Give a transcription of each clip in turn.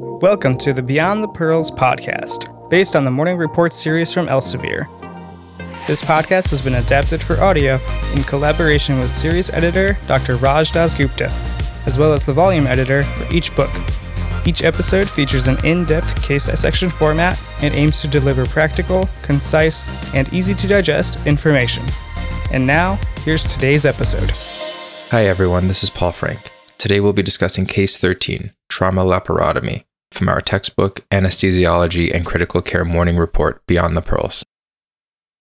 Welcome to the Beyond the Pearls podcast, based on the Morning Report series from Elsevier. This podcast has been adapted for audio in collaboration with series editor Dr. Raj Dasgupta, as well as the volume editor for each book. Each episode features an in depth case dissection format and aims to deliver practical, concise, and easy to digest information. And now, here's today's episode. Hi, everyone, this is Paul Frank. Today we'll be discussing Case 13 Trauma Laparotomy from our textbook Anesthesiology and Critical Care Morning Report Beyond the Pearls.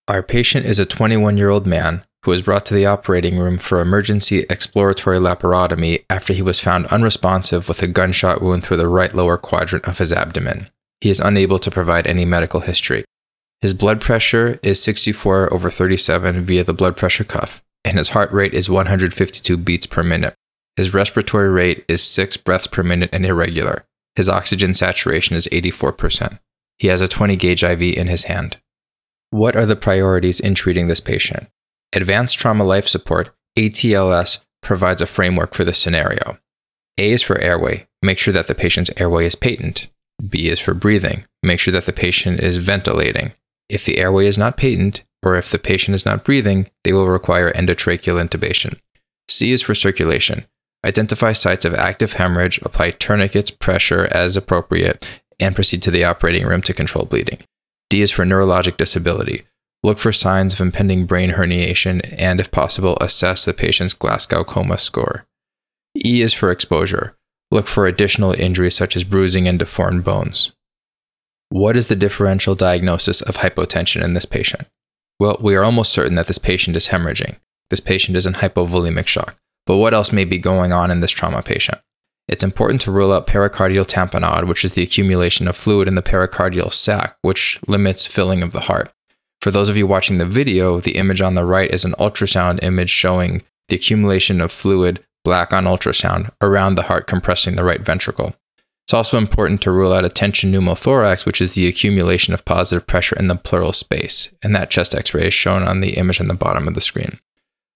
Our patient is a 21 year old man who was brought to the operating room for emergency exploratory laparotomy after he was found unresponsive with a gunshot wound through the right lower quadrant of his abdomen. He is unable to provide any medical history. His blood pressure is 64 over 37 via the blood pressure cuff, and his heart rate is 152 beats per minute. His respiratory rate is 6 breaths per minute and irregular. His oxygen saturation is 84%. He has a 20 gauge IV in his hand. What are the priorities in treating this patient? Advanced Trauma Life Support, ATLS, provides a framework for this scenario. A is for airway, make sure that the patient's airway is patent. B is for breathing, make sure that the patient is ventilating. If the airway is not patent, or if the patient is not breathing, they will require endotracheal intubation. C is for circulation, identify sites of active hemorrhage, apply tourniquets, pressure as appropriate, and proceed to the operating room to control bleeding. D is for neurologic disability. Look for signs of impending brain herniation and, if possible, assess the patient's Glasgow coma score. E is for exposure. Look for additional injuries such as bruising and deformed bones. What is the differential diagnosis of hypotension in this patient? Well, we are almost certain that this patient is hemorrhaging. This patient is in hypovolemic shock. But what else may be going on in this trauma patient? It's important to rule out pericardial tamponade, which is the accumulation of fluid in the pericardial sac, which limits filling of the heart. For those of you watching the video, the image on the right is an ultrasound image showing the accumulation of fluid, black on ultrasound, around the heart compressing the right ventricle. It's also important to rule out a tension pneumothorax, which is the accumulation of positive pressure in the pleural space, and that chest x ray is shown on the image on the bottom of the screen.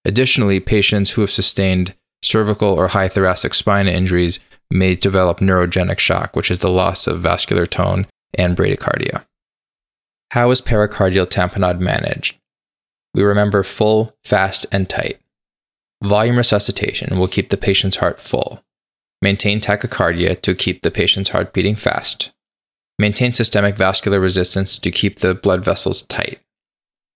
Additionally, patients who have sustained cervical or high thoracic spine injuries may develop neurogenic shock, which is the loss of vascular tone and bradycardia. How is pericardial tamponade managed? We remember full, fast, and tight. Volume resuscitation will keep the patient's heart full. Maintain tachycardia to keep the patient's heart beating fast. Maintain systemic vascular resistance to keep the blood vessels tight.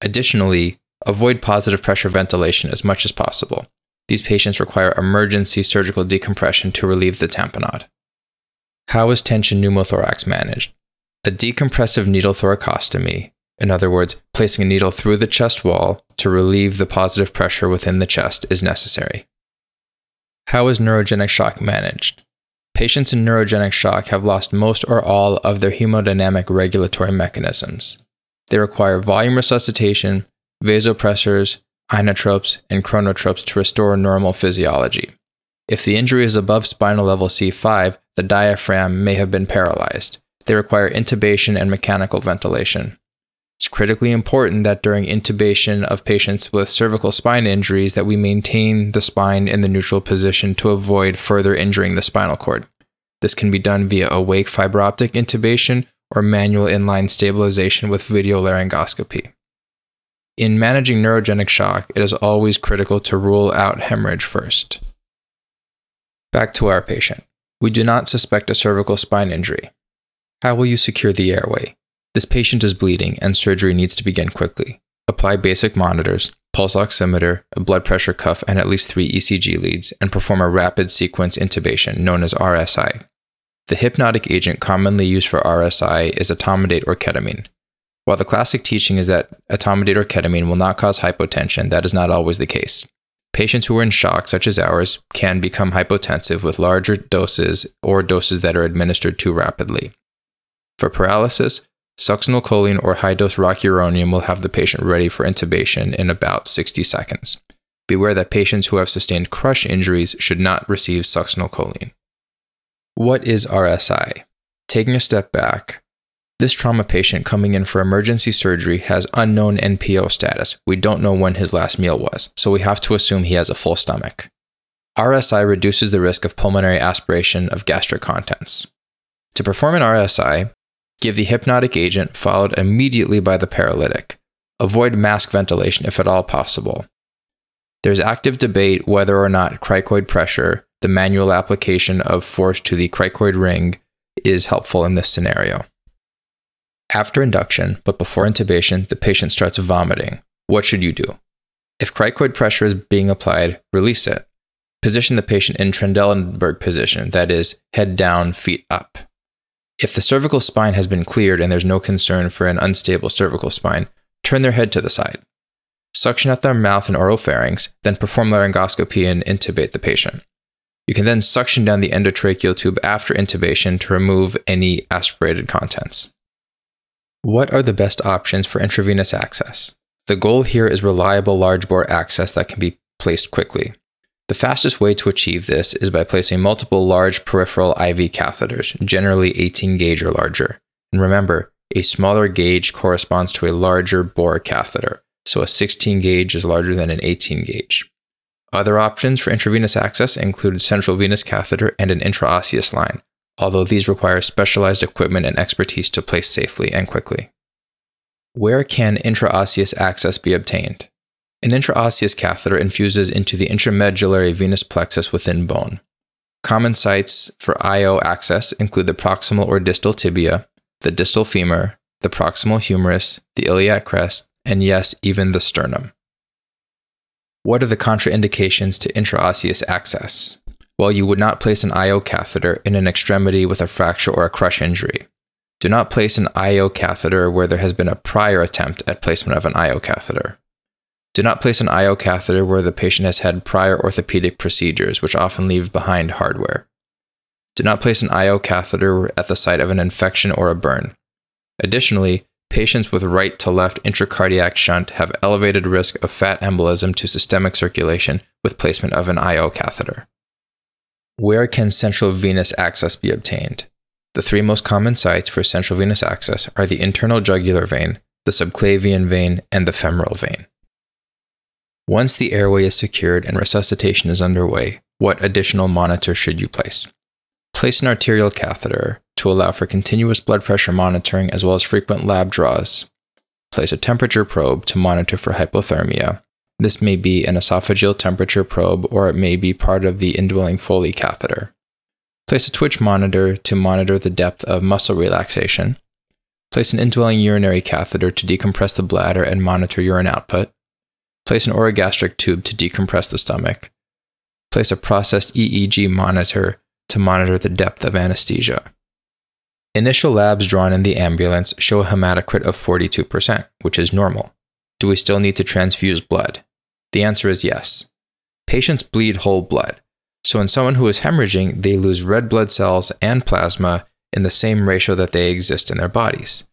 Additionally, Avoid positive pressure ventilation as much as possible. These patients require emergency surgical decompression to relieve the tamponade. How is tension pneumothorax managed? A decompressive needle thoracostomy, in other words, placing a needle through the chest wall to relieve the positive pressure within the chest, is necessary. How is neurogenic shock managed? Patients in neurogenic shock have lost most or all of their hemodynamic regulatory mechanisms. They require volume resuscitation, vasopressors, inotropes, and chronotropes to restore normal physiology. If the injury is above spinal level C5, the diaphragm may have been paralyzed. They require intubation and mechanical ventilation. It's critically important that during intubation of patients with cervical spine injuries that we maintain the spine in the neutral position to avoid further injuring the spinal cord. This can be done via awake fiber optic intubation or manual inline stabilization with video laryngoscopy. In managing neurogenic shock, it is always critical to rule out hemorrhage first. Back to our patient. We do not suspect a cervical spine injury. How will you secure the airway? This patient is bleeding and surgery needs to begin quickly. Apply basic monitors, pulse oximeter, a blood pressure cuff, and at least three ECG leads, and perform a rapid sequence intubation known as RSI. The hypnotic agent commonly used for RSI is etomidate or ketamine. While the classic teaching is that etomidate or ketamine will not cause hypotension, that is not always the case. Patients who are in shock, such as ours, can become hypotensive with larger doses or doses that are administered too rapidly. For paralysis, succinylcholine or high dose rocuronium will have the patient ready for intubation in about 60 seconds. Beware that patients who have sustained crush injuries should not receive succinylcholine. What is RSI? Taking a step back, this trauma patient coming in for emergency surgery has unknown NPO status. We don't know when his last meal was, so we have to assume he has a full stomach. RSI reduces the risk of pulmonary aspiration of gastric contents. To perform an RSI, give the hypnotic agent followed immediately by the paralytic. Avoid mask ventilation if at all possible. There's active debate whether or not cricoid pressure, the manual application of force to the cricoid ring, is helpful in this scenario. After induction, but before intubation, the patient starts vomiting. What should you do? If cricoid pressure is being applied, release it. Position the patient in Trendelenburg position, that is, head down, feet up. If the cervical spine has been cleared and there's no concern for an unstable cervical spine, turn their head to the side. Suction at their mouth and oropharynx, then perform laryngoscopy and intubate the patient. You can then suction down the endotracheal tube after intubation to remove any aspirated contents. What are the best options for intravenous access? The goal here is reliable large bore access that can be placed quickly. The fastest way to achieve this is by placing multiple large peripheral IV catheters, generally 18 gauge or larger. And remember, a smaller gauge corresponds to a larger bore catheter, so a 16 gauge is larger than an 18 gauge. Other options for intravenous access include central venous catheter and an intraosseous line, although these require specialized equipment and expertise to place safely and quickly. Where can intraosseous access be obtained? An intraosseous catheter infuses into the intramedullary venous plexus within bone. Common sites for IO access include the proximal or distal tibia, the distal femur, the proximal humerus, the iliac crest, and yes, even the sternum. What are the contraindications to intraosseous access? While you would not place an IO catheter in an extremity with a fracture or a crush injury. Do not place an IO catheter where there has been a prior attempt at placement of an IO catheter. Do not place an IO catheter where the patient has had prior orthopedic procedures, which often leave behind hardware. Do not place an IO catheter at the site of an infection or a burn. Additionally, patients with right to left intracardiac shunt have elevated risk of fat embolism to systemic circulation with placement of an IO catheter. Where can central venous access be obtained? The three most common sites for central venous access are the internal jugular vein, the subclavian vein, and the femoral vein. Once the airway is secured and resuscitation is underway, what additional monitor should you place? Place an arterial catheter to allow for continuous blood pressure monitoring as well as frequent lab draws. Place a temperature probe to monitor for hypothermia, this may be an esophageal temperature probe or it may be part of the indwelling Foley catheter. Place a twitch monitor to monitor the depth of muscle relaxation. Place an indwelling urinary catheter to decompress the bladder and monitor urine output. Place an orogastric tube to decompress the stomach. Place a processed EEG monitor to monitor the depth of anesthesia. Initial labs drawn in the ambulance show a hematocrit of 42%, which is normal. Do we still need to transfuse blood? The answer is yes. Patients bleed whole blood. So, in someone who is hemorrhaging, they lose red blood cells and plasma in the same ratio that they exist in their bodies.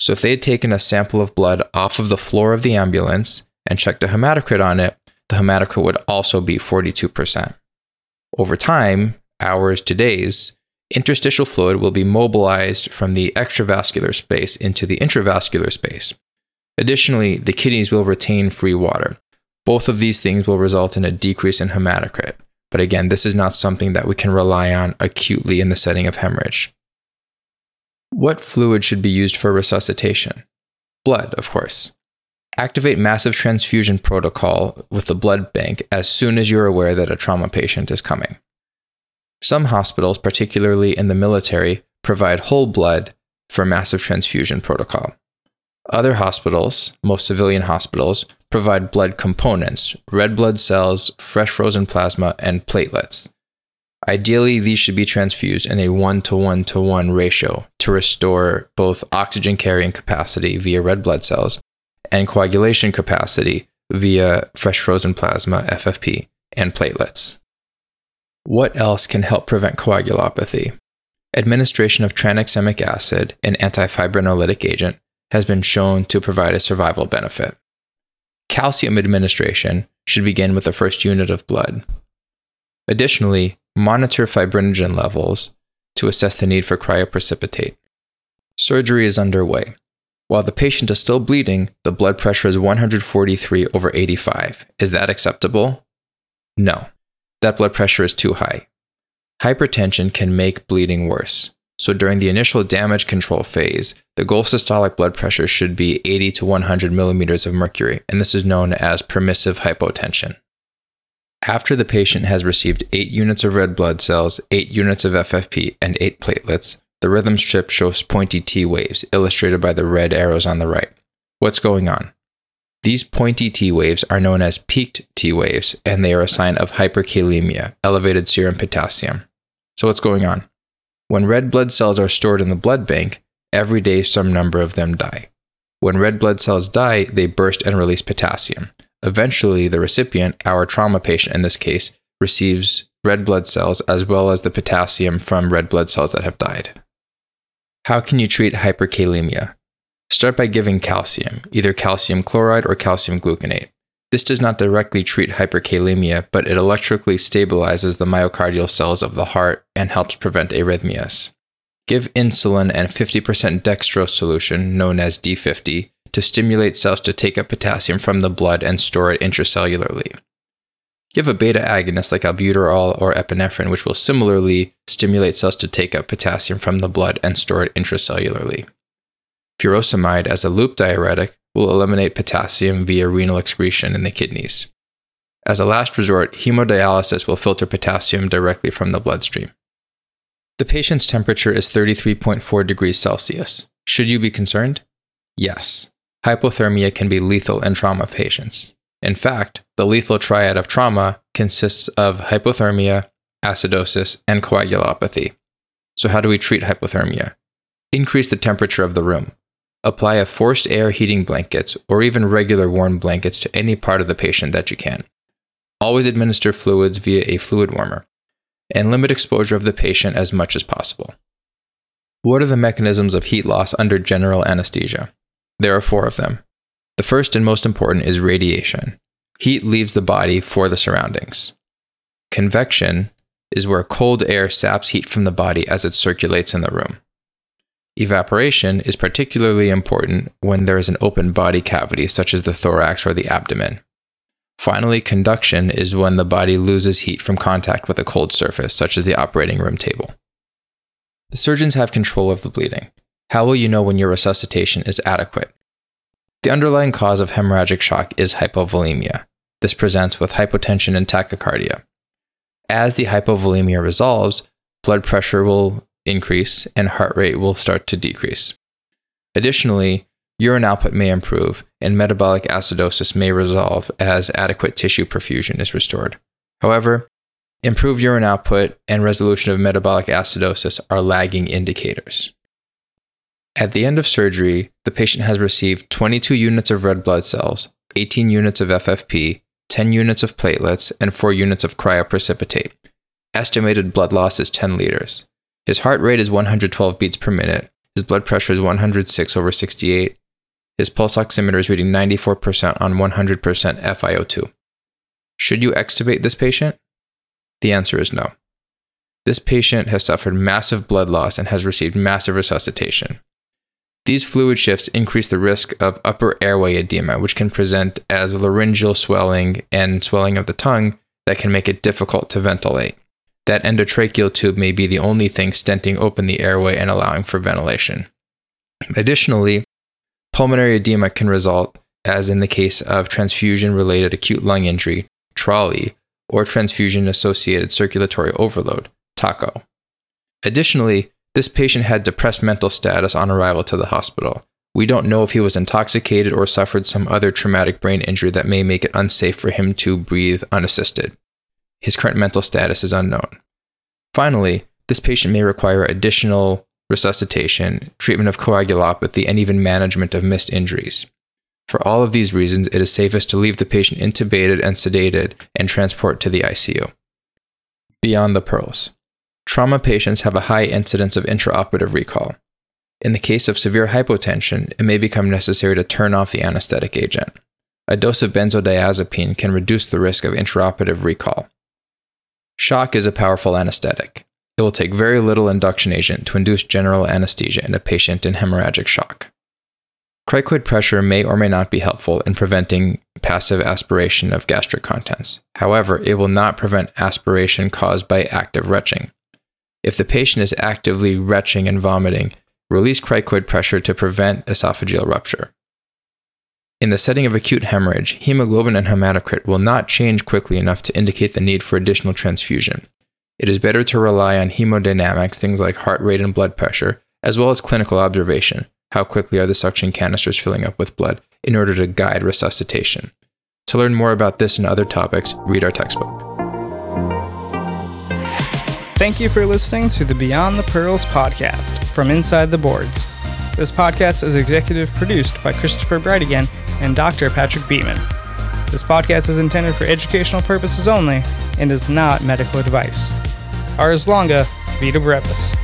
So, if they had taken a sample of blood off of the floor of the ambulance and checked a hematocrit on it, the hematocrit would also be 42%. Over time, hours to days, interstitial fluid will be mobilized from the extravascular space into the intravascular space. Additionally, the kidneys will retain free water. Both of these things will result in a decrease in hematocrit. But again, this is not something that we can rely on acutely in the setting of hemorrhage. What fluid should be used for resuscitation? Blood, of course. Activate massive transfusion protocol with the blood bank as soon as you're aware that a trauma patient is coming. Some hospitals, particularly in the military, provide whole blood for massive transfusion protocol. Other hospitals, most civilian hospitals, provide blood components red blood cells, fresh frozen plasma, and platelets. Ideally, these should be transfused in a 1 to 1 to 1 ratio to restore both oxygen carrying capacity via red blood cells and coagulation capacity via fresh frozen plasma, FFP, and platelets. What else can help prevent coagulopathy? Administration of tranexamic acid, an antifibrinolytic agent, has been shown to provide a survival benefit. Calcium administration should begin with the first unit of blood. Additionally, monitor fibrinogen levels to assess the need for cryoprecipitate. Surgery is underway. While the patient is still bleeding, the blood pressure is 143 over 85. Is that acceptable? No. That blood pressure is too high. Hypertension can make bleeding worse. So during the initial damage control phase, the goal systolic blood pressure should be 80 to 100 millimeters of mercury, and this is known as permissive hypotension. After the patient has received 8 units of red blood cells, 8 units of FFP, and 8 platelets, the rhythm strip shows pointy T waves, illustrated by the red arrows on the right. What's going on? These pointy T waves are known as peaked T waves, and they are a sign of hyperkalemia, elevated serum potassium. So, what's going on? When red blood cells are stored in the blood bank, every day some number of them die. When red blood cells die, they burst and release potassium. Eventually, the recipient, our trauma patient in this case, receives red blood cells as well as the potassium from red blood cells that have died. How can you treat hyperkalemia? Start by giving calcium, either calcium chloride or calcium gluconate. This does not directly treat hyperkalemia, but it electrically stabilizes the myocardial cells of the heart and helps prevent arrhythmias. Give insulin and 50% dextrose solution, known as D50, to stimulate cells to take up potassium from the blood and store it intracellularly. Give a beta agonist like albuterol or epinephrine, which will similarly stimulate cells to take up potassium from the blood and store it intracellularly. Furosemide, as a loop diuretic, will eliminate potassium via renal excretion in the kidneys. As a last resort, hemodialysis will filter potassium directly from the bloodstream. The patient's temperature is 33.4 degrees Celsius. Should you be concerned? Yes. Hypothermia can be lethal in trauma patients. In fact, the lethal triad of trauma consists of hypothermia, acidosis, and coagulopathy. So, how do we treat hypothermia? Increase the temperature of the room. Apply a forced air heating blankets or even regular warm blankets to any part of the patient that you can. Always administer fluids via a fluid warmer and limit exposure of the patient as much as possible. What are the mechanisms of heat loss under general anesthesia? There are four of them. The first and most important is radiation. Heat leaves the body for the surroundings. Convection is where cold air saps heat from the body as it circulates in the room. Evaporation is particularly important when there is an open body cavity, such as the thorax or the abdomen. Finally, conduction is when the body loses heat from contact with a cold surface, such as the operating room table. The surgeons have control of the bleeding. How will you know when your resuscitation is adequate? The underlying cause of hemorrhagic shock is hypovolemia. This presents with hypotension and tachycardia. As the hypovolemia resolves, blood pressure will increase and heart rate will start to decrease. Additionally, urine output may improve and metabolic acidosis may resolve as adequate tissue perfusion is restored. However, improved urine output and resolution of metabolic acidosis are lagging indicators. At the end of surgery, the patient has received 22 units of red blood cells, 18 units of FFP, 10 units of platelets, and 4 units of cryoprecipitate. Estimated blood loss is 10 liters. His heart rate is 112 beats per minute. His blood pressure is 106 over 68. His pulse oximeter is reading 94% on 100% FiO2. Should you extubate this patient? The answer is no. This patient has suffered massive blood loss and has received massive resuscitation. These fluid shifts increase the risk of upper airway edema, which can present as laryngeal swelling and swelling of the tongue that can make it difficult to ventilate that endotracheal tube may be the only thing stenting open the airway and allowing for ventilation. Additionally, pulmonary edema can result, as in the case of transfusion related acute lung injury, TRALI, or transfusion associated circulatory overload, Taco. Additionally, this patient had depressed mental status on arrival to the hospital. We don't know if he was intoxicated or suffered some other traumatic brain injury that may make it unsafe for him to breathe unassisted. His current mental status is unknown. Finally, this patient may require additional resuscitation, treatment of coagulopathy, and even management of missed injuries. For all of these reasons, it is safest to leave the patient intubated and sedated and transport to the ICU. Beyond the pearls. Trauma patients have a high incidence of intraoperative recall. In the case of severe hypotension, it may become necessary to turn off the anesthetic agent. A dose of benzodiazepine can reduce the risk of intraoperative recall. Shock is a powerful anesthetic. It will take very little induction agent to induce general anesthesia in a patient in hemorrhagic shock. Cricoid pressure may or may not be helpful in preventing passive aspiration of gastric contents. However, it will not prevent aspiration caused by active retching. If the patient is actively retching and vomiting, release cricoid pressure to prevent esophageal rupture. In the setting of acute hemorrhage, hemoglobin and hematocrit will not change quickly enough to indicate the need for additional transfusion. It is better to rely on hemodynamics, things like heart rate and blood pressure, as well as clinical observation. How quickly are the suction canisters filling up with blood in order to guide resuscitation? To learn more about this and other topics, read our textbook. Thank you for listening to the Beyond the Pearls podcast from Inside the Boards. This podcast is executive produced by Christopher Brightigan and Dr. Patrick Beeman. This podcast is intended for educational purposes only and is not medical advice. Ars longa, vita brevis.